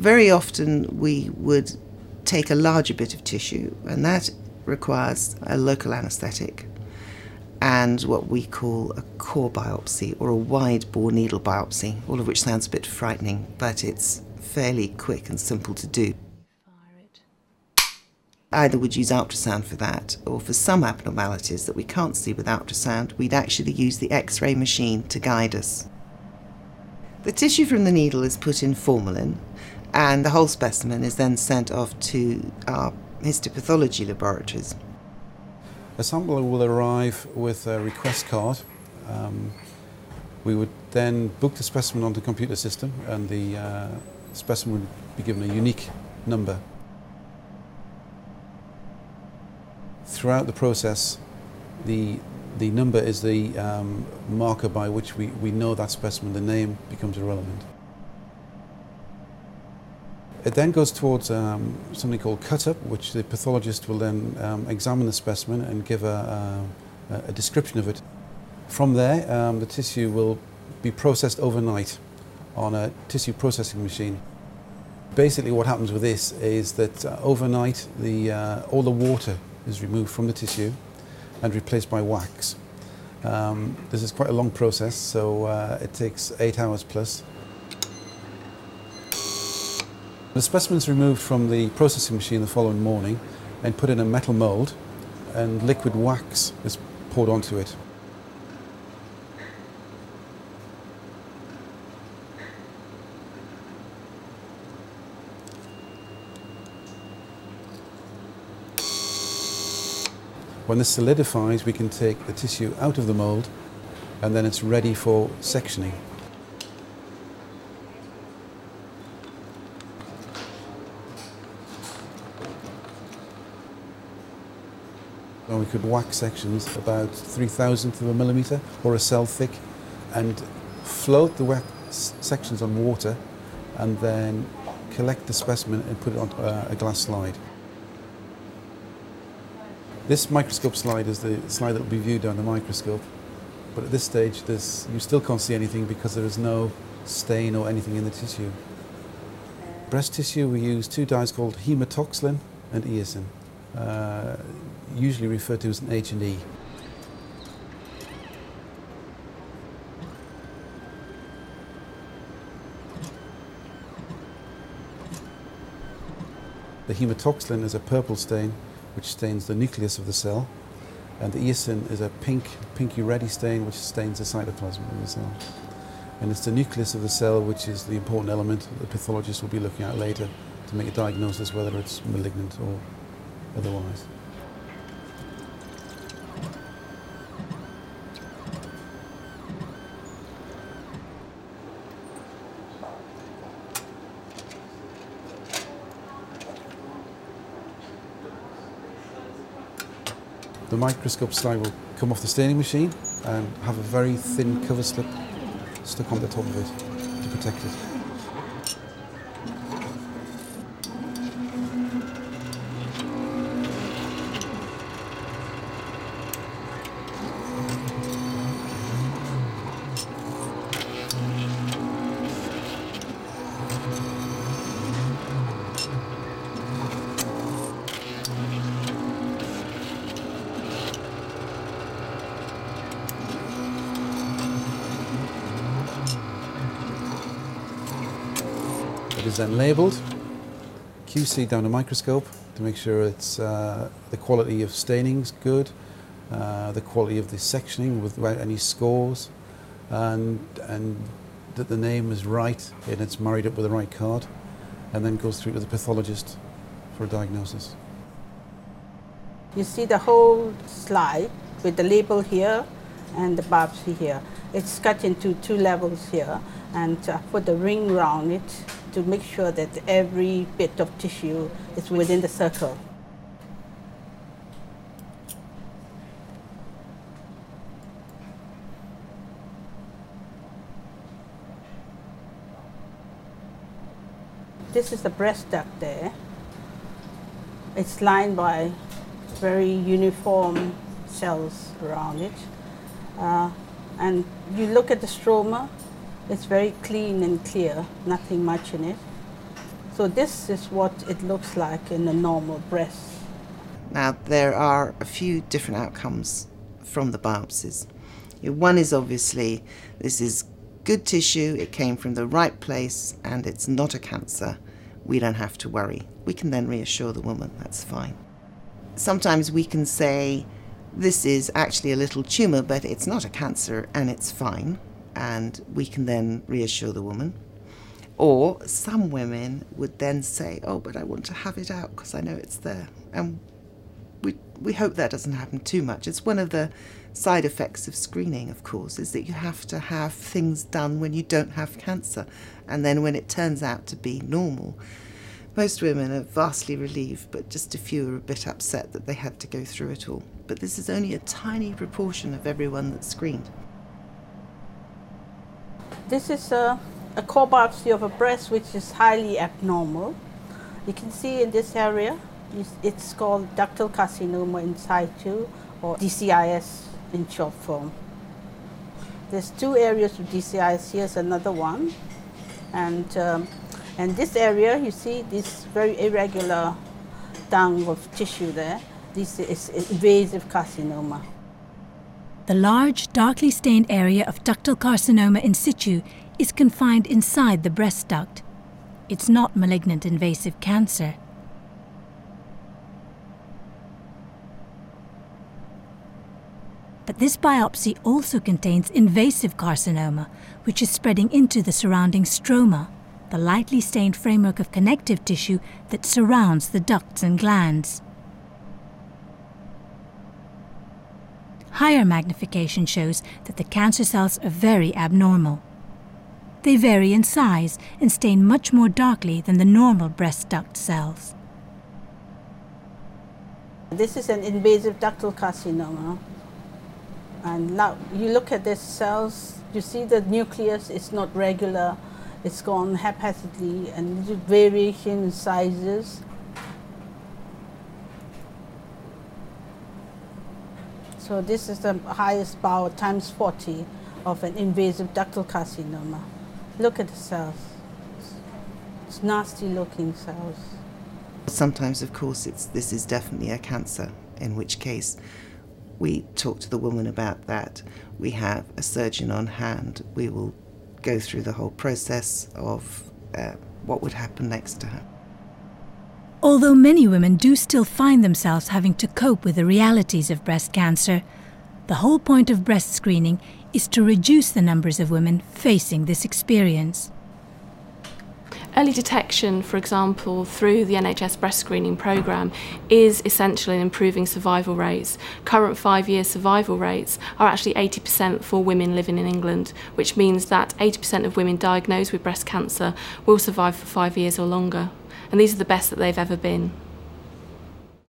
Very often we would take a larger bit of tissue, and that requires a local anaesthetic and what we call a core biopsy or a wide bore needle biopsy, all of which sounds a bit frightening, but it's fairly quick and simple to do. Either would use ultrasound for that, or for some abnormalities that we can't see with ultrasound, we'd actually use the X ray machine to guide us. The tissue from the needle is put in formalin, and the whole specimen is then sent off to our histopathology laboratories. A sample will arrive with a request card. Um, we would then book the specimen on the computer system and the uh, specimen would be given a unique number. Throughout the process, the, the number is the um, marker by which we, we know that specimen, the name becomes irrelevant. It then goes towards um, something called cut-up, which the pathologist will then um, examine the specimen and give a, a, a description of it. From there, um, the tissue will be processed overnight on a tissue processing machine. Basically what happens with this is that uh, overnight the, uh, all the water is removed from the tissue and replaced by wax. Um, this is quite a long process, so uh, it takes eight hours plus. The specimen is removed from the processing machine the following morning and put in a metal mould and liquid wax is poured onto it. When this solidifies, we can take the tissue out of the mould and then it's ready for sectioning. We could wax sections about three thousandth of a millimetre or a cell thick and float the wax sections on water and then collect the specimen and put it on a glass slide. This microscope slide is the slide that will be viewed the microscope, but at this stage there's, you still can't see anything because there is no stain or anything in the tissue. Breast tissue, we use two dyes called hematoxylin and eosin. Uh, usually referred to as an H&E. The hematoxylin is a purple stain which stains the nucleus of the cell and the eosin is a pink, pinky reddy stain which stains the cytoplasm of the cell. And it's the nucleus of the cell which is the important element that the pathologist will be looking at later to make a diagnosis whether it's malignant or otherwise. The microscope slide will come off the staining machine and have a very thin cover slip stuck on the top of it to protect it. Is then labelled, QC down a microscope to make sure it's uh, the quality of staining is good, uh, the quality of the sectioning without any scores, and, and that the name is right and it's married up with the right card, and then goes through to the pathologist for a diagnosis. You see the whole slide with the label here and the biopsy here. It's cut into two levels here and uh, I put the ring around it to make sure that every bit of tissue is within the circle. This is the breast duct there. It's lined by very uniform cells around it. Uh, and you look at the stroma, it's very clean and clear, nothing much in it. So this is what it looks like in a normal breast. Now, there are a few different outcomes from the biopsies. One is obviously this is good tissue, it came from the right place, and it's not a cancer. We don't have to worry. We can then reassure the woman that's fine. Sometimes we can say this is actually a little tumour, but it's not a cancer and it's fine, and we can then reassure the woman. Or some women would then say, Oh, but I want to have it out because I know it's there. And we, we hope that doesn't happen too much. It's one of the side effects of screening, of course, is that you have to have things done when you don't have cancer. And then when it turns out to be normal, most women are vastly relieved, but just a few are a bit upset that they had to go through it all. But this is only a tiny proportion of everyone that's screened. This is a, a core biopsy of a breast which is highly abnormal. You can see in this area, it's called ductal carcinoma in situ or DCIS in short form. There's two areas of DCIS. Here's another one. And, um, and this area, you see this very irregular dung of tissue there. This is invasive carcinoma. The large, darkly stained area of ductal carcinoma in situ is confined inside the breast duct. It's not malignant invasive cancer. But this biopsy also contains invasive carcinoma, which is spreading into the surrounding stroma, the lightly stained framework of connective tissue that surrounds the ducts and glands. Higher magnification shows that the cancer cells are very abnormal. They vary in size and stain much more darkly than the normal breast duct cells. This is an invasive ductal carcinoma. And now you look at the cells, you see the nucleus is not regular, it's gone haphazardly and variation in sizes. So this is the highest power times 40 of an invasive ductal carcinoma. Look at the cells. It's nasty looking cells. Sometimes, of course, it's, this is definitely a cancer, in which case we talk to the woman about that. We have a surgeon on hand. We will go through the whole process of uh, what would happen next to her. Although many women do still find themselves having to cope with the realities of breast cancer, the whole point of breast screening is to reduce the numbers of women facing this experience. Early detection, for example, through the NHS breast screening programme is essential in improving survival rates. Current five year survival rates are actually 80% for women living in England, which means that 80% of women diagnosed with breast cancer will survive for five years or longer. And these are the best that they've ever been.